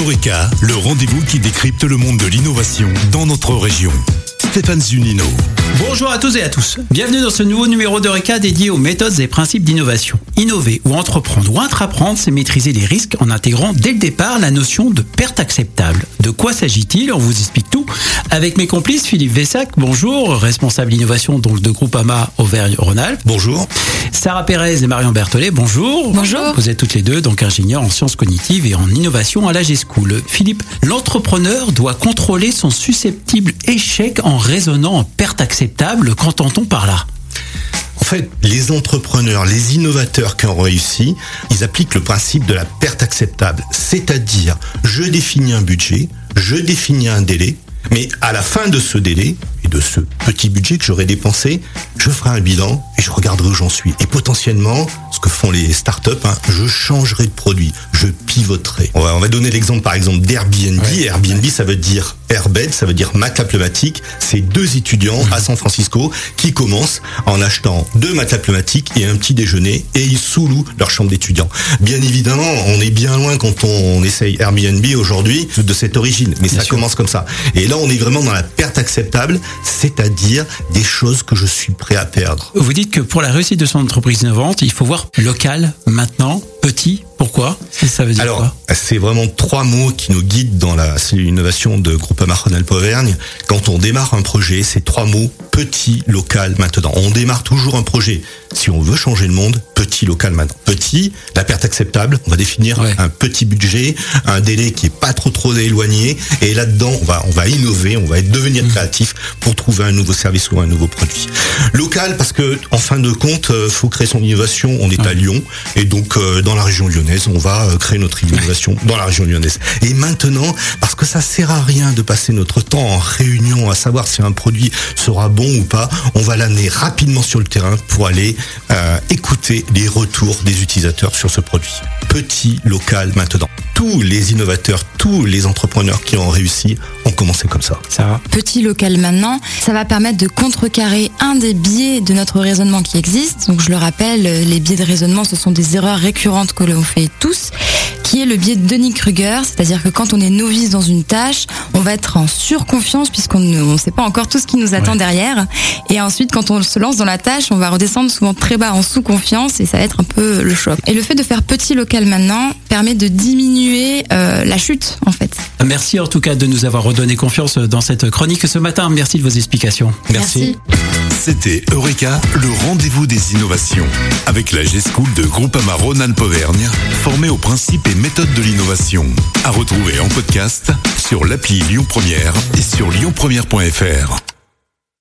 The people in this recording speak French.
Eureka, le rendez-vous qui décrypte le monde de l'innovation dans notre région. Stéphane Zunino. Bonjour à tous et à tous. Bienvenue dans ce nouveau numéro d'Eureka dédié aux méthodes et principes d'innovation. Innover ou entreprendre ou intraprendre, c'est maîtriser les risques en intégrant dès le départ la notion de perte acceptable. De quoi s'agit-il On vous explique tout. Avec mes complices, Philippe Vessac, bonjour, responsable innovation donc de Groupama Auvergne-Rhône-Alpes. Bonjour. Sarah Pérez et Marion Berthollet, bonjour. Bonjour. Vous êtes toutes les deux donc ingénieurs en sciences cognitives et en innovation à la G-School. Philippe, l'entrepreneur doit contrôler son susceptible échec en raisonnant en perte acceptable. Qu'entend-on par là? En fait, les entrepreneurs, les innovateurs qui ont réussi, ils appliquent le principe de la perte acceptable. C'est-à-dire, je définis un budget, je définis un délai, mais à la fin de ce délai et de ce petit budget que j'aurais dépensé, je ferai un bilan et je regarderai où j'en suis. Et potentiellement, ce que font les startups, hein, je changerai de produit, On va, on va donner l'exemple par exemple d'Airbnb. Airbnb, ça veut dire Airbed, ça veut dire matelas pneumatique. C'est deux étudiants à San Francisco qui commencent en achetant deux matelas pneumatiques et un petit déjeuner et ils sous-louent leur chambre d'étudiant. Bien évidemment, on est bien loin quand on, essaye Airbnb aujourd'hui de cette origine, mais ça sûr. commence comme ça. Et là, on est vraiment dans la perte acceptable, c'est-à-dire des choses que je suis prêt à perdre. Vous dites que pour la réussite de son entreprise innovante, il faut voir local, maintenant, petit. Pourquoi Ça veut dire Alors, c'est vraiment trois mots qui nous guident dans la cellule innovation de Groupama Rhône-Alpes Auvergne. Quand on démarre un projet, c'est trois mots petit, local, maintenant. On démarre toujours un projet. Si on veut changer le monde, petit, local, maintenant. Petit, la perte acceptable. On va définir Ouais. un petit budget, un délai qui est pas trop trop éloigné. Et là-dedans, on va, on va innover, on va devenir créatif pour trouver un nouveau service ou un nouveau produit. Local, parce que, en fin de compte, euh, faut créer son innovation. On est à Lyon. Et donc, euh, dans la région lyonnaise, on va euh, créer notre innovation dans la région lyonnaise. Et maintenant, parce que ça sert à rien de passer notre temps en réunion à savoir si un produit sera bon ou pas, on va l'amener rapidement sur le terrain pour aller euh, écouter les retours des utilisateurs sur ce produit. Petit, local, maintenant. Tous les innovateurs, tous les entrepreneurs qui ont réussi ont commencé comme ça. Sarah Petit local maintenant, ça va permettre de contrecarrer un des biais de notre raisonnement qui existe. Donc je le rappelle, les biais de raisonnement, ce sont des erreurs récurrentes que l'on fait tous, qui est le biais de Dunning-Kruger, c'est-à-dire que quand on est novice dans une tâche, on va être en surconfiance puisqu'on ne on sait pas encore tout ce qui nous attend Ouais. derrière. Et ensuite, quand on se lance dans la tâche, on va redescendre souvent très bas en sous-confiance et ça va être un peu le choc. Et le fait de faire petit local maintenant permet de diminuer euh, la chute en fait. Merci en tout cas de nous avoir redonné confiance dans cette chronique ce matin. Merci de vos explications. Merci. C'était Eureka, le rendez-vous des innovations. Avec la G-School de Groupama Rhône-Alpes Auvergne, formée aux principes et méthodes de l'innovation. À retrouver en podcast sur l'appli Lyon Première et sur lyonpremière.fr.